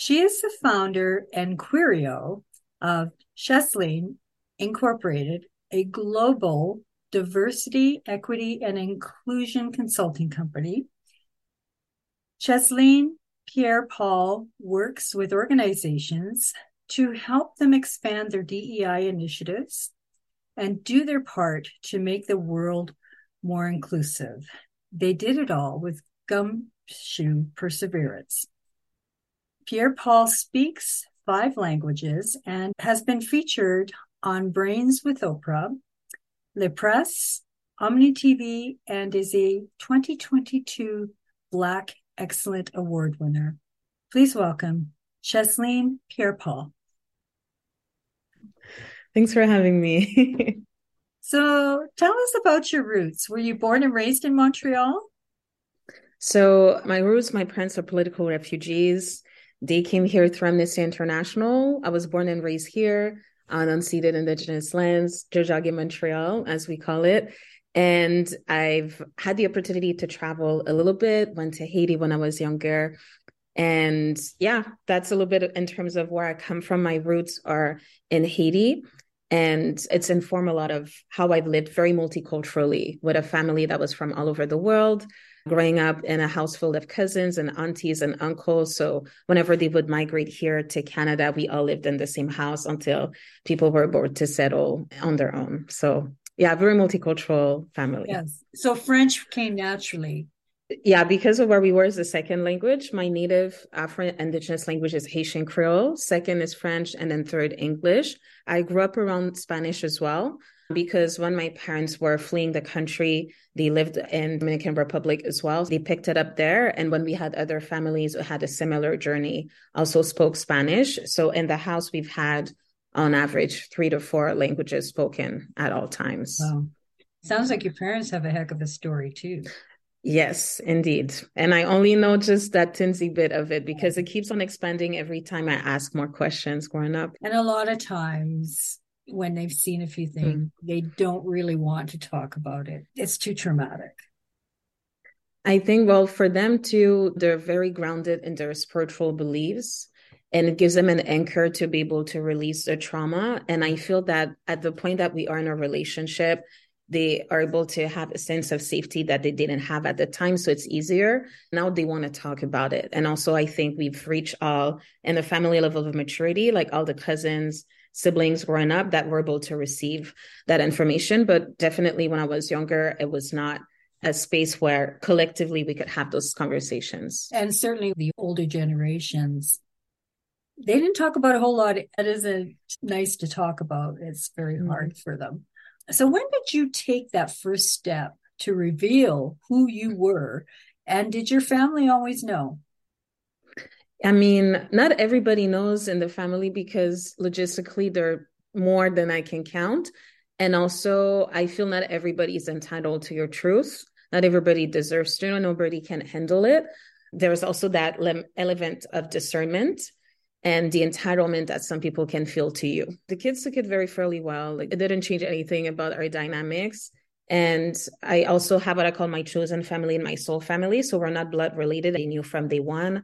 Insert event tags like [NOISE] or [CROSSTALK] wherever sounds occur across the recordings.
She is the founder and Queer-E-O of Chesline Incorporated, a global diversity, equity, and inclusion consulting company. Chesline Pierre Paul works with organizations to help them expand their DEI initiatives and do their part to make the world more inclusive. They did it all with gumshoe perseverance. Pierre Paul speaks five languages and has been featured on Brainz with Oprah, La Presse, Omni TV, and is a 2022 Black Excellent Award winner. Please welcome Chesline Pierre Paul. Thanks for having me. [LAUGHS] so, tell us about your roots. Were you born and raised in Montreal? So, my roots, my parents are political refugees. They came here through Amnesty International. I was born and raised here on unceded Indigenous lands, Tiohtià:ke, Montreal, as we call it. And I've had the opportunity to travel a little bit, went to Haiti when I was younger. And yeah, that's a little bit in terms of where I come from. My roots are in Haiti. And it's informed a lot of how I've lived very multiculturally with a family that was from all over the world, growing up in a house full of cousins and aunties and uncles. So whenever they would migrate here to Canada, we all lived in the same house until people were able to settle on their own. So yeah, very multicultural family. Yes. So French came naturally. Yeah, because of where we were as a second language, my native Afro Indigenous language is Haitian Creole, second is French, and then third English. I grew up around Spanish as well because when my parents were fleeing the country, they lived in Dominican Republic as well. They picked it up there. And when we had other families who had a similar journey, also spoke Spanish. So in the house, we've had on average three to four languages spoken at all times. Wow. Sounds like your parents have a heck of a story too. Yes, indeed. And I only know just that tinsy bit of it because it keeps on expanding every time I ask more questions growing up. And a lot of times when they've seen a few things, mm. they don't really want to talk about it. It's too traumatic. I think, well, for them too, they're very grounded in their spiritual beliefs and it gives them an anchor to be able to release their trauma. And I feel that at the point that we are in a relationship, they are able to have a sense of safety that they didn't have at the time. So it's easier. Now they want to talk about it. And also, I think we've reached all in the family level of maturity, like all the cousins, siblings growing up that were able to receive that information. But definitely when I was younger, it was not a space where collectively we could have those conversations. And certainly the older generations they didn't talk about a whole lot. It isn't nice to talk about. It's very mm-hmm. hard for them. So, when did you take that first step to reveal who you mm-hmm. were? And did your family always know? I mean, not everybody knows in the family because logistically they're more than I can count. And also, I feel not everybody is entitled to your truth. Not everybody deserves to know. Nobody can handle it. There's also that element of discernment and the entitlement that some people can feel to you. The kids took it very fairly well. Like it didn't change anything about our dynamics. And I also have what I call my chosen family and my soul family. So we're not blood related. I knew from day one.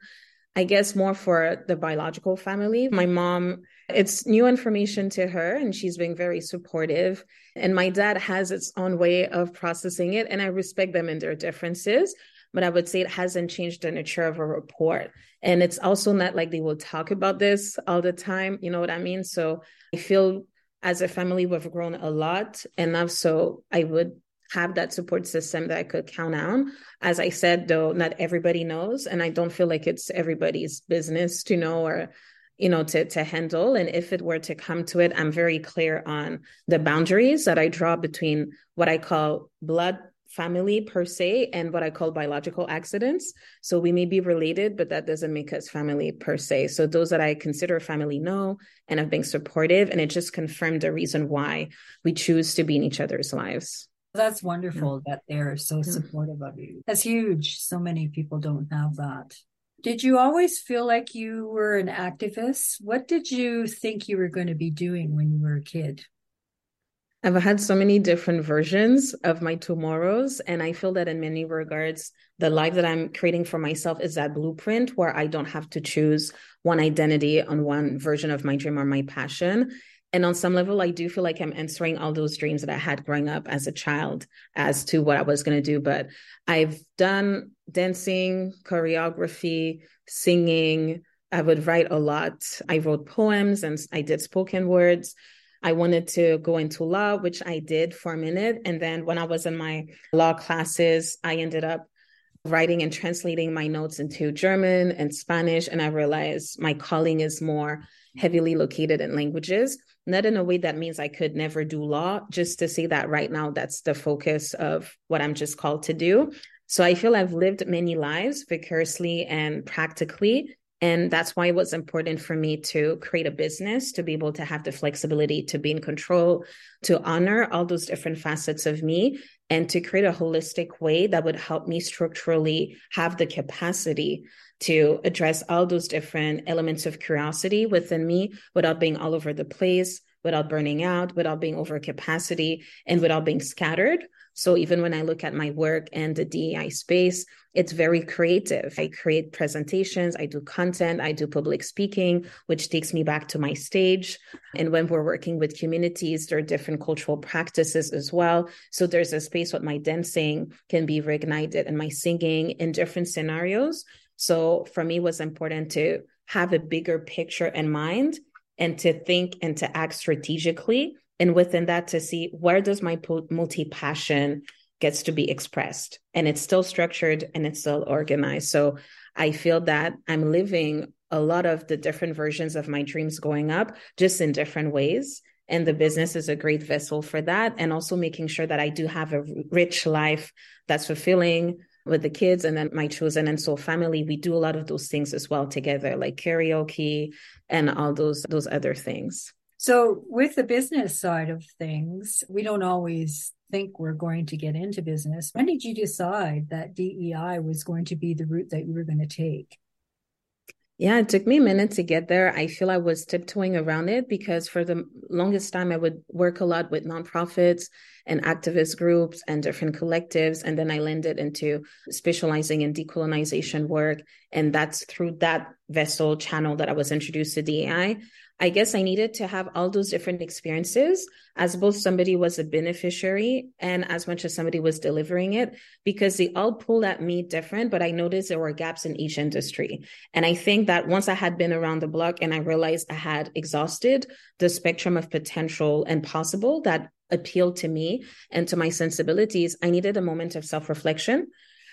I guess more for the biological family. My mom, it's new information to her and she's being very supportive. And my dad has its own way of processing it. And I respect them and their differences but I would say it hasn't changed the nature of a report. And it's also not like they will talk about this all the time. You know what I mean? So I feel as a family, we've grown a lot enough. So I would have that support system that I could count on. As I said, though, not everybody knows. And I don't feel like it's everybody's business to know or you know to to handle and if it were to come to it i'm very clear on the boundaries that i draw between what i call blood family per se and what I call biological accidents. So we may be related, but that doesn't make us family per se. So those that I consider family know and have been supportive. And it just confirmed the reason why we choose to be in each other's lives. That's wonderful yeah. that they're so supportive of you. That's huge. So many people don't have that. Did you always feel like you were an activist? What did you think you were going to be doing when you were a kid? I've had so many different versions of my tomorrows. And I feel that in many regards, the life that I'm creating for myself is that blueprint where I don't have to choose one identity on one version of my dream or my passion. And on some level, I do feel like I'm answering all those dreams that I had growing up as a child as to what I was going to do. But I've done dancing, choreography, singing. I would write a lot. I wrote poems and I did spoken words. I wanted to go into law, which I did for a minute. And then when I was in my law classes, I ended up writing and translating my notes into German and Spanish. And I realized my calling is more heavily located in languages not in a way that means I could never do law, just to say that right now that's the focus of what I'm just called to do. So I feel I've lived many lives vicariously and practically. And that's why it was important for me to create a business, to be able to have the flexibility to be in control, to honor all those different facets of me, and to create a holistic way that would help me structurally have the capacity to address all those different elements of curiosity within me without being all over the place, without burning out, without being over capacity, and without being scattered. So even when I look at my work and the DEI space, it's very creative. I create presentations, I do content, I do public speaking, which takes me back to my stage. And when we're working with communities, there are different cultural practices as well. So there's a space where my dancing can be reignited and my singing in different scenarios. So for me, it was important to have a bigger picture in mind and to think and to act strategically. And within that, to see where does my multi passion gets to be expressed and it's still structured and it's still organized. So I feel that I'm living a lot of the different versions of my dreams going up just in different ways. And the business is a great vessel for that. And also making sure that I do have a rich life that's fulfilling, with the kids and then my chosen and soul family we do a lot of those things as well together like karaoke and all those those other things so with the business side of things we don't always think we're going to get into business when did you decide that dei was going to be the route that you were going to take yeah, it took me a minute to get there. I feel I was tiptoeing around it because for the longest time, I would work a lot with nonprofits and activist groups and different collectives. And then I landed into specializing in decolonization work. And that's through that vessel channel that I was introduced to DEI. I guess I needed to have all those different experiences as both somebody was a beneficiary and as much as somebody was delivering it, because they all pulled at me different, but I noticed there were gaps in each industry. And I think that once I had been around the block and I realized I had exhausted the spectrum of potential and possible that appealed to me and to my sensibilities, I needed a moment of self reflection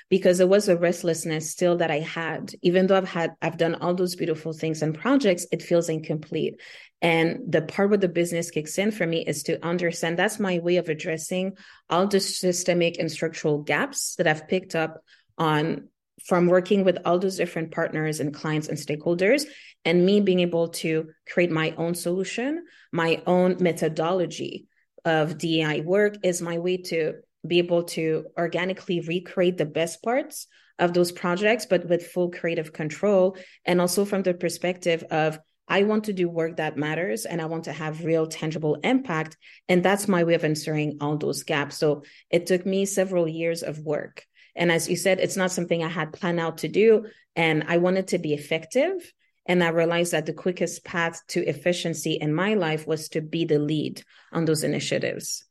because there was a restlessness still that I had. Even though I've had, I've done all those beautiful things and projects, it feels incomplete. And the part where the business kicks in for me is to understand that's my way of addressing all the systemic and structural gaps that I've picked up on from working with all those different partners and clients and stakeholders and me being able to create my own solution, my own methodology of DEI work is my way to be able to organically recreate the best parts of those projects, but with full creative control. And also from the perspective of, I want to do work that matters and I want to have real tangible impact. And that's my way of answering all those gaps. So it took me several years of work. And as you said, it's not something I had planned out to do. And I wanted to be effective. And I realized that the quickest path to efficiency in my life was to be the lead on those initiatives.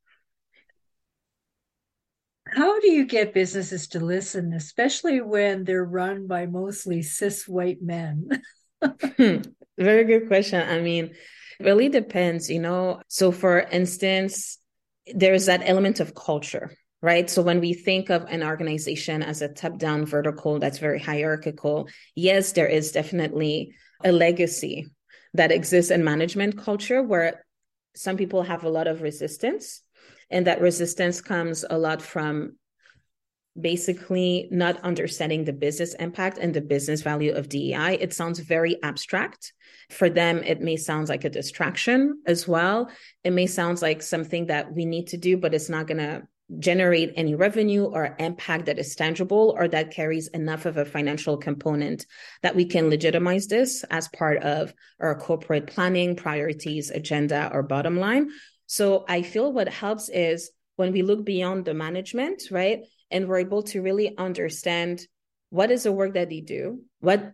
How do you get businesses to listen, especially when they're run by mostly cis white men? [LAUGHS] Hmm, very good question. I mean, it really depends, you know. So, for instance, there's that element of culture, right? So, when we think of an organization as a top down vertical that's very hierarchical, yes, there is definitely a legacy that exists in management culture where some people have a lot of resistance and that resistance comes a lot from basically not understanding the business impact and the business value of DEI. It sounds very abstract. For them, it may sound like a distraction as well. It may sound like something that we need to do, but it's not going to generate any revenue or impact that is tangible or that carries enough of a financial component that we can legitimize this as part of our corporate planning, priorities, agenda, or bottom line. So I feel what helps is when we look beyond the management, right? And we're able to really understand what is the work that they do, what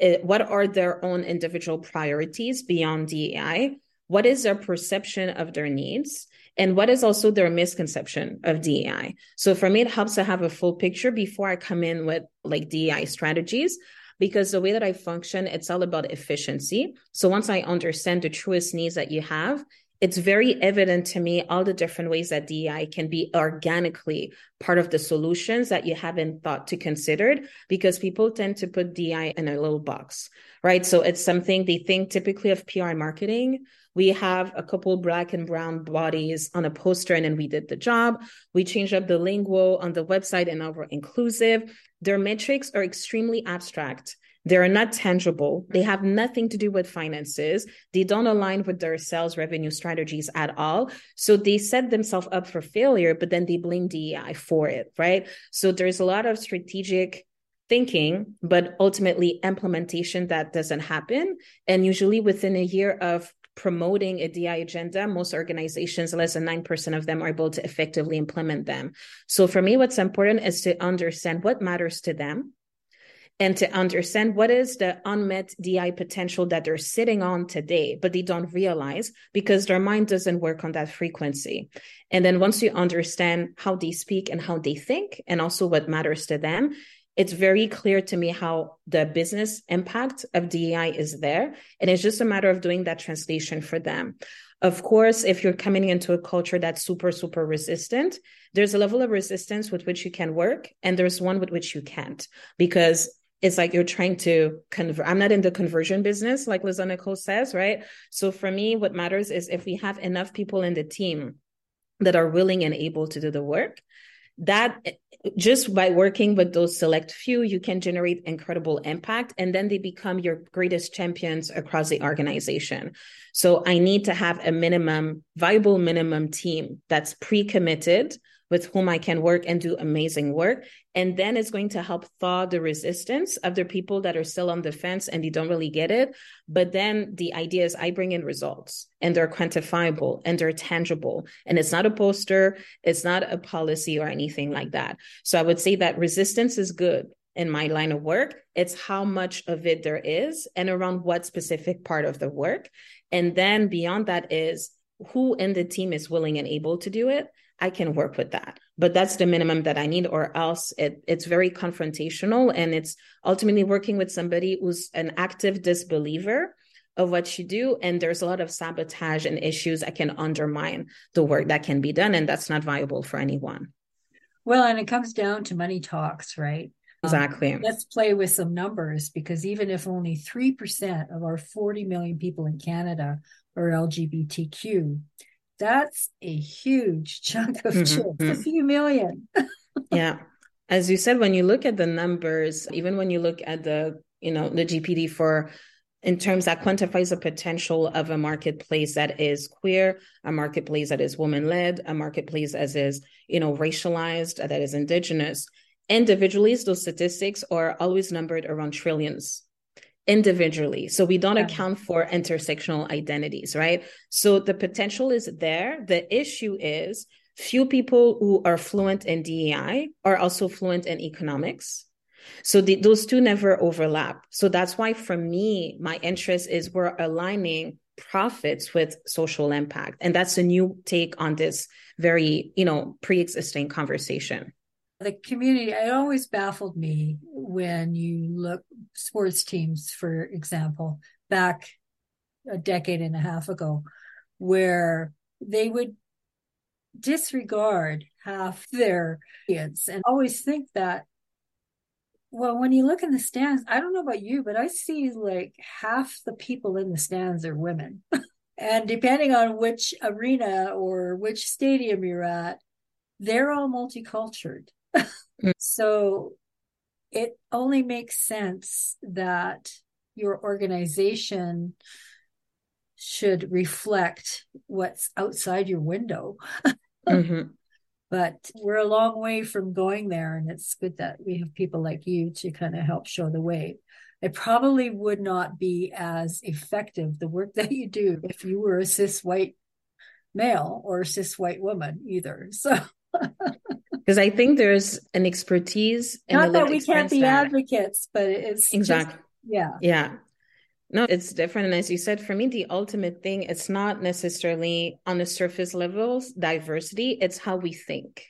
eh, what are their own individual priorities beyond DEI, what is their perception of their needs, and what is also their misconception of DEI. So for me, it helps to have a full picture before I come in with like DEI strategies because the way that I function, it's all about efficiency. So once I understand the truest needs that you have, it's very evident to me all the different ways that DEI can be organically part of the solutions that you haven't thought to considered because people tend to put DEI in a little box, right? So it's something they think typically of PR and marketing. We have a couple black and brown bodies on a poster and then we did the job. We changed up the lingo on the website and now we're inclusive. Their metrics are extremely abstract they are not tangible. They have nothing to do with finances. They don't align with their sales revenue strategies at all. So they set themselves up for failure, but then they blame DEI for it, right? So there's a lot of strategic thinking, but ultimately implementation that doesn't happen. And usually within a year of promoting a DI agenda, most organizations, less than 9% of them are able to effectively implement them. So for me, what's important is to understand what matters to them and to understand what is the unmet DI potential that they're sitting on today, but they don't realize because their mind doesn't work on that frequency. And then once you understand how they speak and how they think, and also what matters to them, it's very clear to me how the business impact of DEI is there. And it's just a matter of doing that translation for them. Of course, if you're coming into a culture that's super, super resistant, there's a level of resistance with which you can work, and there's one with which you can't. Because it's like you're trying to convert. I'm not in the conversion business, like Liza Nicole says, right? So for me, what matters is if we have enough people in the team that are willing and able to do the work, that just by working with those select few, you can generate incredible impact. And then they become your greatest champions across the organization. So I need to have a minimum, viable minimum team that's pre committed with whom I can work and do amazing work. And then it's going to help thaw the resistance of the people that are still on the fence and they don't really get it. But then the idea is I bring in results and they're quantifiable and they're tangible. And it's not a poster, it's not a policy or anything like that. So I would say that resistance is good in my line of work. It's how much of it there is and around what specific part of the work. And then beyond that is who in the team is willing and able to do it I can work with that. But that's the minimum that I need, or else it, it's very confrontational and it's ultimately working with somebody who's an active disbeliever of what you do. And there's a lot of sabotage and issues that can undermine the work that can be done. And that's not viable for anyone. Well, and it comes down to money talks, right? Um, exactly. Um, let's play with some numbers because even if only 3% of our 40 million people in Canada are LGBTQ, that's a huge chunk of mm-hmm, chips, mm-hmm. a few million. [LAUGHS] yeah. As you said, when you look at the numbers, even when you look at the, you know, the GPD for in terms that quantifies the potential of a marketplace that is queer, a marketplace that is woman led, a marketplace as is, you know, racialized, that is indigenous. Individually, those statistics are always numbered around trillions individually. So we don't yeah. account for intersectional identities, right? So the potential is there. The issue is few people who are fluent in DEI are also fluent in economics. So the, those two never overlap. So that's why for me, my interest is we're aligning profits with social impact. And that's a new take on this very, you know, pre-existing conversation the community it always baffled me when you look sports teams for example back a decade and a half ago where they would disregard half their kids and always think that well when you look in the stands i don't know about you but i see like half the people in the stands are women. [LAUGHS] And depending on which arena or which stadium you're at they're all multicultural Mm. So it only makes sense that your organization should reflect what's outside your window. mm-hmm. [LAUGHS] But we're a long way from going there, and it's good that we have people like you to kind of help show the way. It probably would not be as effective, the work [LAUGHS] that you do, if you were a cis white male or cis white woman either. So [LAUGHS] because I think there's an expertise. Not that we can't be that... advocates, but it's exactly just, yeah, yeah. No, it's different. And as you said, for me, the ultimate thing, it's not necessarily on the surface levels diversity, it's how we think.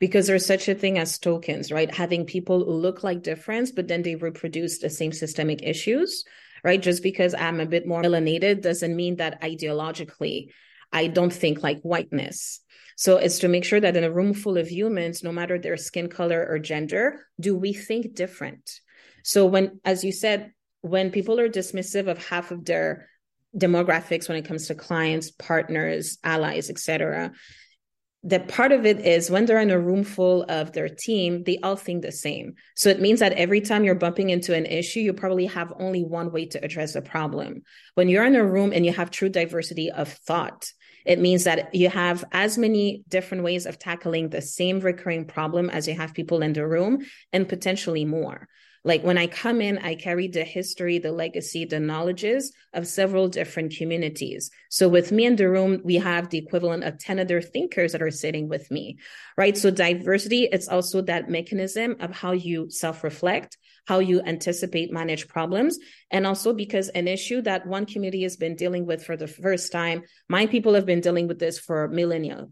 Because there's such a thing as tokens, right? Having people who look like difference, but then they reproduce the same systemic issues, right? Just because I'm a bit more melanated doesn't mean that ideologically I don't think like whiteness. So it's to make sure that in a room full of humans, no matter their skin color or gender, do we think different? So when, as you said, when people are dismissive of half of their demographics when it comes to clients, partners, allies, etc., that part of it is when they're in a room full of their team, they all think the same. So it means that every time you're bumping into an issue, you probably have only one way to address the problem. When you're in a room and you have true diversity of thought, it means that you have as many different ways of tackling the same recurring problem as you have people in the room and potentially more. Like when I come in, I carry the history, the legacy, the knowledges of several different communities. So with me in the room, we have the equivalent of 10 other thinkers that are sitting with me, right? So diversity, it's also that mechanism of how you self reflect, how you anticipate manage problems. And also because an issue that one community has been dealing with for the first time my people have been dealing with this for millennia.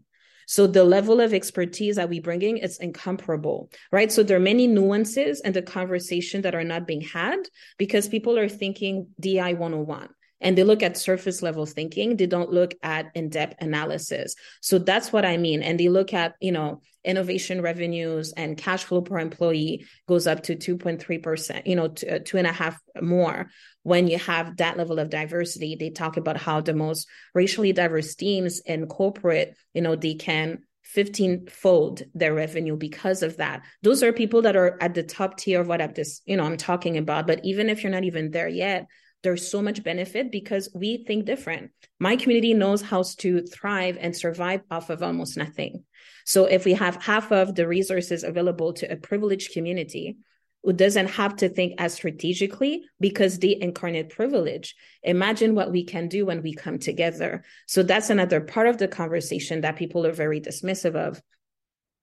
So the level of expertise that we bring in is incomparable, right? So there are many nuances in the conversation that are not being had because people are thinking DI 101 and they look at surface level thinking. They don't look at in-depth analysis. So that's what i mean. And they look at you know innovation revenues and cash flow per employee goes up to 2.3% you know uh, two and a half more. When you have that level of diversity they talk about how the most racially diverse teams in corporate you know they can 15 fold their revenue because of that. Those are people that are at the top tier of what i'm just you know i'm talking about. But even if you're not even there yet there's so much benefit because we think different. My community knows how to thrive and survive off of almost nothing. So if we have half of the resources available to a privileged community who doesn't have to think as strategically because they incarnate privilege, imagine what we can do when we come together. So that's another part of the conversation that people are very dismissive of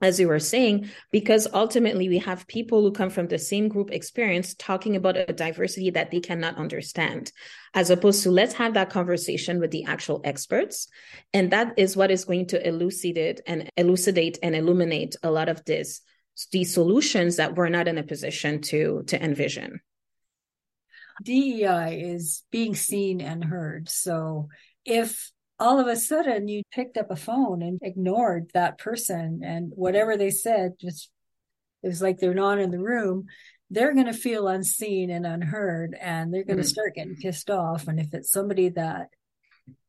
as you were saying, because ultimately we have people who come from the same group experience talking about a diversity that they cannot understand, as opposed to let's have that conversation with the actual experts. And that is what is going to elucidate and elucidate and illuminate a lot of this, these solutions that we're not in a position to, to envision. DEI is being seen and heard. So if all of a sudden you picked up a phone and ignored that person and whatever they said just it was like they're not in the room they're going to feel unseen and unheard and they're going to mm-hmm. start getting pissed off and if it's somebody that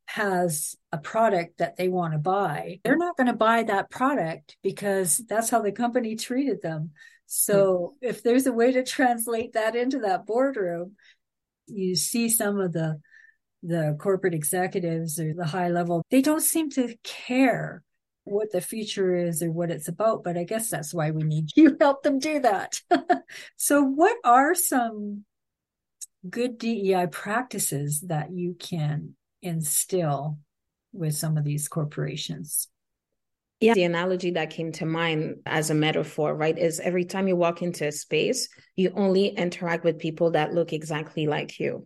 has a product that they want to buy they're not going to buy that product because that's how the company treated them so mm-hmm. if there's a way to translate that into that boardroom you see some of the the corporate executives or the high level, they don't seem to care what the future is or what it's about. But I guess that's why we need [LAUGHS] you help them do that. [LAUGHS] so, what are some good DEI practices that you can instill with some of these corporations? Yeah, the analogy that came to mind as a metaphor, right, is every time you walk into a space, you only interact with people that look exactly like you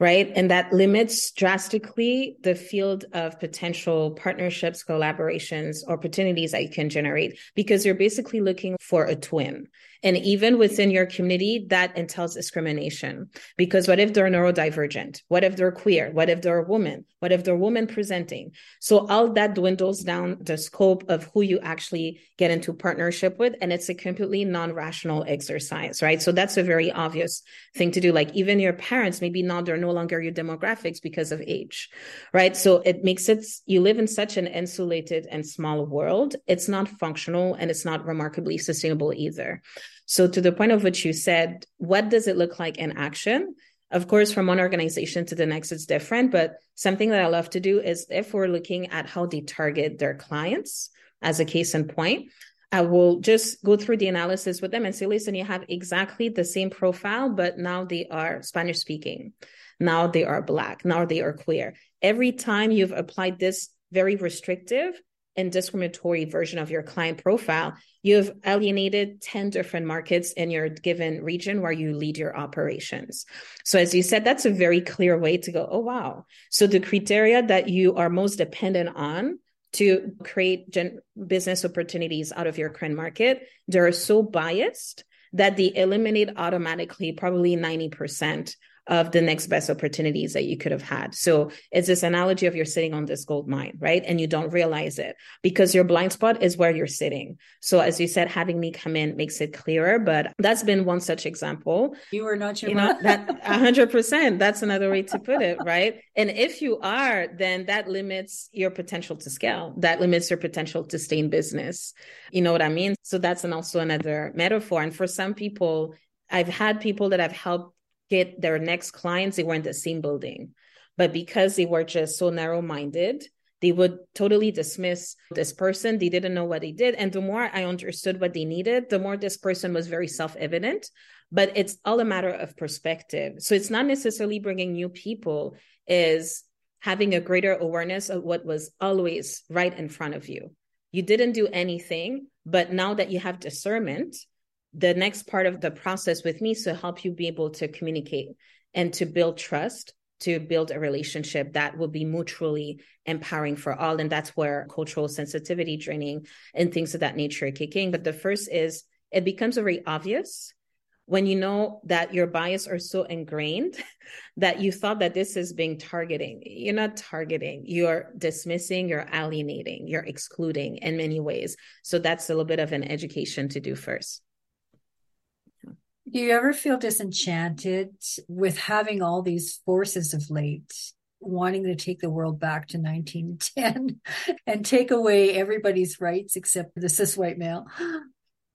right? And that limits drastically the field of potential partnerships, collaborations, opportunities that you can generate because you're basically looking for a twin. And even within your community, that entails discrimination. Because what if they're neurodivergent? What if they're queer? What if they're a woman? What if they're a woman presenting? So all that dwindles down the scope of who you actually get into partnership with. And it's a completely non-rational exercise, right? So that's a very obvious thing to do. Like even your parents, maybe now they're longer your demographics because of age, right? So it makes it, you live in such an insulated and small world. It's not functional and it's not remarkably sustainable either. So, to the point of which you said, what does it look like in action? Of course, from one organization to the next, it's different. But something that I love to do is if we're looking at how they target their clients, as a case in point, I will just go through the analysis with them and say, listen, you have exactly the same profile, but now they are Spanish speaking. Now they are Black. Now they are queer. Every time you've applied this very restrictive and discriminatory version of your client profile, you've alienated 10 different markets in your given region where you lead your operations. So, as you said, that's a very clear way to go, oh, wow. So, the criteria that you are most dependent on to create gen- business opportunities out of your current market, they're so biased that they eliminate automatically probably 90% of the next best opportunities that you could have had. So it's this analogy of you're sitting on this gold mine, right? And you don't realize it because your blind spot is where you're sitting. So as you said, having me come in makes it clearer, but that's been one such example. You are not your you know, that [LAUGHS] hundred percent. That's another way to put it, right? And if you are, then that limits your potential to scale. That limits your potential to stay in business. You know what I mean? So that's an, also another metaphor. And for some people, I've had people that I've helped get their next clients, they were in the same building. But because they were just so narrow minded, they would totally dismiss this person. They didn't know what they did. And the more I understood what they needed, the more this person was very self evident. But it's all a matter of perspective. So it's not necessarily bringing new people, is having a greater awareness of what was always right in front of you. You didn't do anything, but now that you have discernment, the next part of the process with me is to help you be able to communicate and to build trust to build a relationship that will be mutually empowering for all. And that's where cultural sensitivity training and things of that nature are kicking but the first is it becomes very obvious when you know that your bias are so ingrained [LAUGHS] that you thought that this is being targeting. You're not targeting. You're dismissing you're alienating you're excluding in many ways. So that's a little bit of an education to do first do you ever feel disenchanted with having all these forces of late, wanting to take the world back to 1910 [LAUGHS] and take away everybody's rights except the cis white male?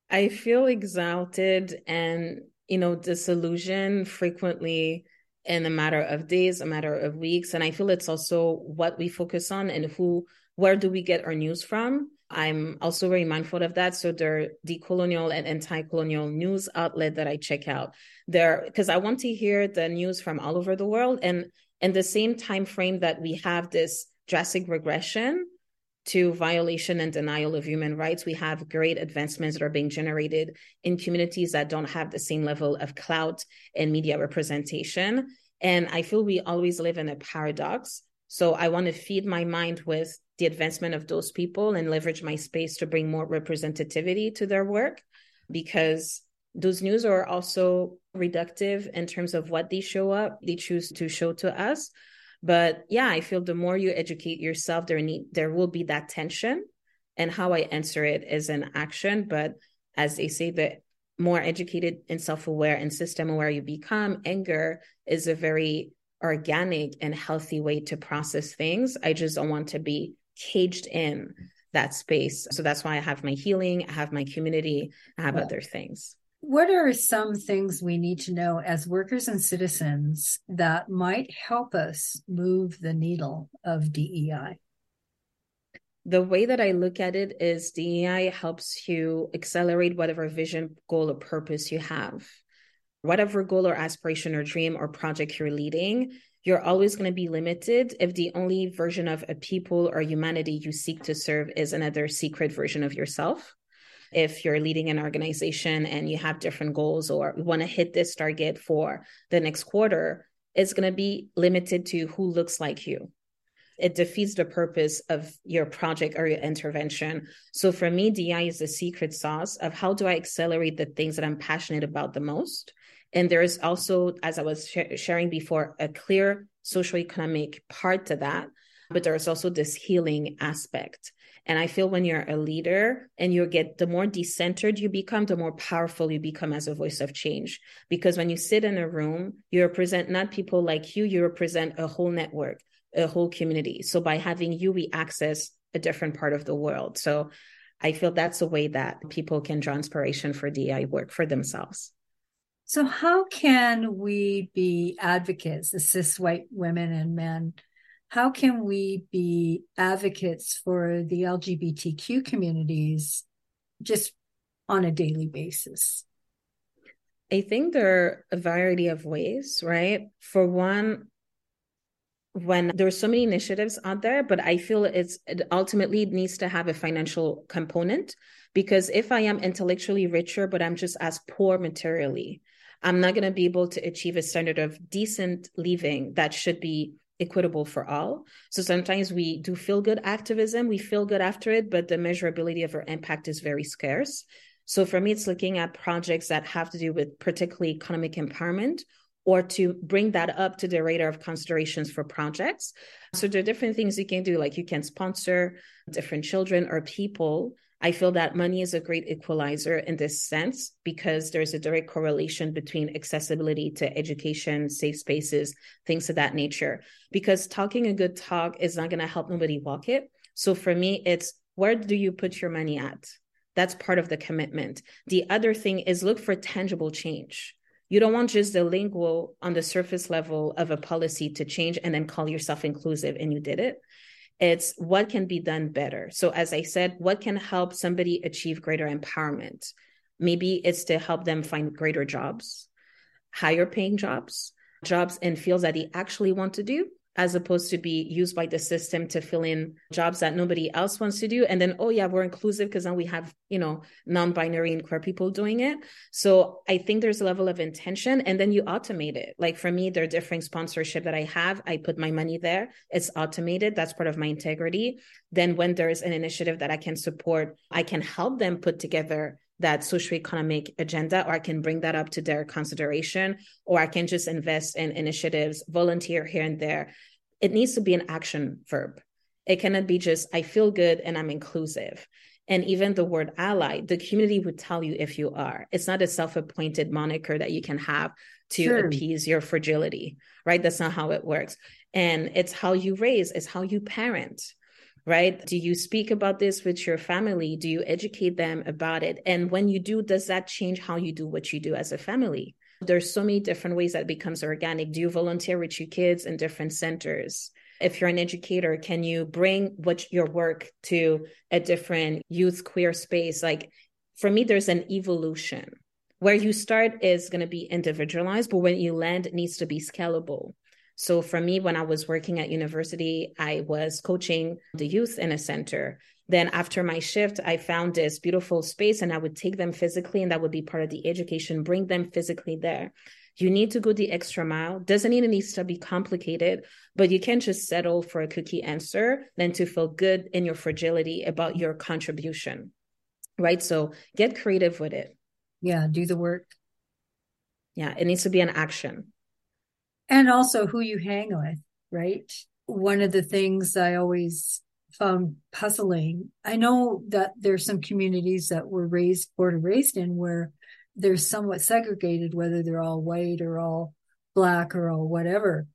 I feel exalted and, you know, disillusioned frequently in a matter of days, a matter of weeks. And I feel it's also what we focus on and who, where do we get our news from? I'm also very mindful of that. So they're decolonial and anti-colonial news outlet that I check out. There because I want to hear the news from all over the world. And in the same time frame that we have this drastic regression to violation and denial of human rights, we have great advancements that are being generated in communities that don't have the same level of clout and media representation. And I feel we always live in a paradox. So I want to feed my mind with the advancement of those people and leverage my space to bring more representativity to their work because those news are also reductive in terms of what they show up they choose to show to us. But yeah i feel the more you educate yourself there need there will be that tension and how i answer it is an action. But as they say the more educated and self-aware and system aware you become anger is a very organic and healthy way to process things. I just don't want to be caged in that space. So that's why I have my healing, I have my community, I have other things. What are some things we need to know as workers and citizens that might help us move the needle of DEI? The way that I look at it is DEI helps you accelerate whatever vision, goal, or purpose you have. Whatever goal or aspiration or dream or project you're leading, you're always going to be limited if the only version of a people or humanity you seek to serve is another secret version of yourself. If you're leading an organization and you have different goals or want to hit this target for the next quarter, it's going to be limited to who looks like you. It defeats the purpose of your project or your intervention. So for me, DI is the secret sauce of how do I accelerate the things that I'm passionate about the most and there is also, as I was sh- sharing before, a clear socioeconomic part to that, but there's also this healing aspect. And I feel when you're a leader and you get the more decentered you become, the more powerful you become as a voice of change. Because when you sit in a room, you represent not people like you, you represent a whole network, a whole community. So by having you, we access a different part of the world. So I feel that's a way that people can draw inspiration for DI work for themselves. So, how can we be advocates, the cis white women and men? How can we be advocates for the LGBTQ communities just on a daily basis? I think there are a variety of ways, right? For one, when there's so many initiatives out there, but I feel it's it ultimately needs to have a financial component because if I am intellectually richer, but I'm just as poor materially, I'm not going to be able to achieve a standard of decent living that should be equitable for all. So sometimes we do feel good activism, we feel good after it, but the measurability of our impact is very scarce. So for me, it's looking at projects that have to do with particularly economic empowerment or to bring that up to the radar of considerations for projects. So there are different things you can do, like you can sponsor different children or people. I feel that money is a great equalizer in this sense because there's a direct correlation between accessibility to education, safe spaces, things of that nature. Because talking a good talk is not going to help nobody walk it. So for me, it's where do you put your money at? That's part of the commitment. The other thing is look for tangible change. You don't want just the lingual on the surface level of a policy to change and then call yourself inclusive and you did it. It's what can be done better. So, as I said, what can help somebody achieve greater empowerment? Maybe it's to help them find greater jobs, higher paying jobs, jobs in fields that they actually want to do, as opposed to be used by the system to fill in jobs that nobody else wants to do. And then oh yeah we're inclusive because now we have you know non-binary and queer people doing it. So i think there's a level of intention and then you automate it. Like for me there are different sponsorship that i have. I put my money there. It's automated. That's part of my integrity. Then when there's an initiative that i can support i can help them put together that socioeconomic agenda, or I can bring that up to their consideration, or I can just invest in initiatives, volunteer here and there. It needs to be an action verb. It cannot be just, I feel good and I'm inclusive. And even the word ally, the community would tell you if you are. It's not a self appointed moniker that you can have to sure. appease your fragility, right? That's not how it works. And it's how you raise, it's how you parent right? Do you speak about this with your family? Do you educate them about it? And when you do, does that change how you do what you do as a family? There's so many different ways that becomes organic. Do you volunteer with your kids in different centers? If you're an educator, can you bring what your work to a different youth queer space? Like for me, there's an evolution. Where you start is going to be individualized, but when you land, it needs to be scalable. So for me, when I was working at university, I was coaching the youth in a center. Then after my shift, I found this beautiful space and I would take them physically, and that would be part of the education, bring them physically there. You need to go the extra mile. Doesn't mean it needs to be complicated, but you can't just settle for a cookie answer than to feel good in your fragility about your contribution. Right. So get creative with it. Yeah. Do the work. Yeah. It needs to be an action and also who you hang with, right? One of the things I always found puzzling, I know that there's some communities that were raised, born and raised in where they're somewhat segregated, whether they're all white or all black or all whatever.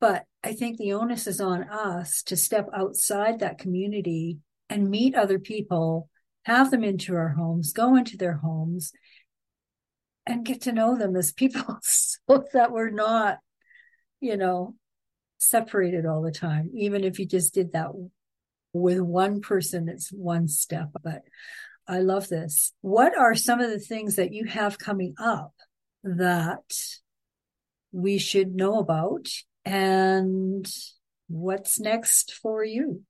But I think the onus is on us to step outside that community and meet other people, have them into our homes, go into their homes, and get to know them as people [LAUGHS] so that we're not you know, separated all the time. Even if you just did that with one person, it's one step. But I love this. What are some of the things that you have coming up that we should know about? And what's next for you?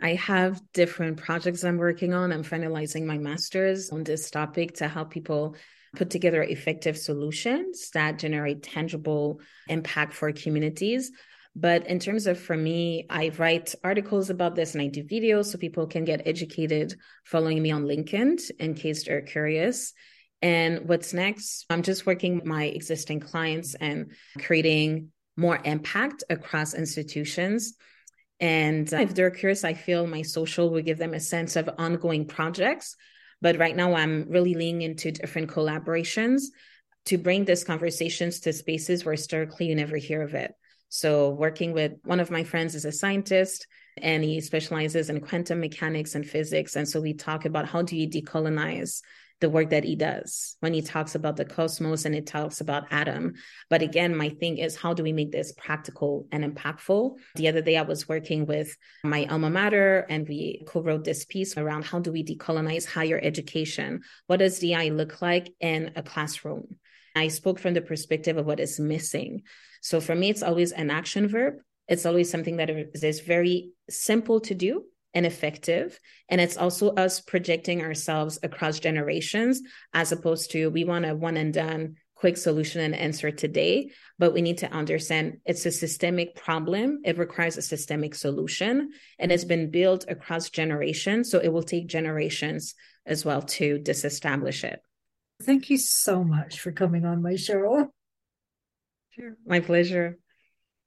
I have different projects I'm working on. I'm finalizing my master's on this topic to help people put together effective solutions that generate tangible impact for communities. But in terms of for me, I write articles about this and I do videos so people can get educated following me on LinkedIn in case they're curious. And what's next? I'm just working with my existing clients and creating more impact across institutions. And if they're curious, I feel my social will give them a sense of ongoing projects but right now, I'm really leaning into different collaborations to bring these conversations to spaces where historically you never hear of it. So, working with one of my friends is a scientist and he specializes in quantum mechanics and physics. And so, we talk about how do you decolonize the work that he does when he talks about the cosmos and it talks about atom. But again, my thing is how do we make this practical and impactful? The other day I was working with my alma mater and we co-wrote this piece around how do we decolonize higher education? What does DI look like in a classroom? I spoke from the perspective of what is missing. So for me, it's always an action verb. It's always something that is very simple to do and effective. And it's also us projecting ourselves across generations as opposed to we want a one and done quick solution and answer today. But we need to understand it's a systemic problem. It requires a systemic solution and it's been built across generations. So it will take generations as well to disestablish it. Thank you so much for coming on my show. Sure. My pleasure.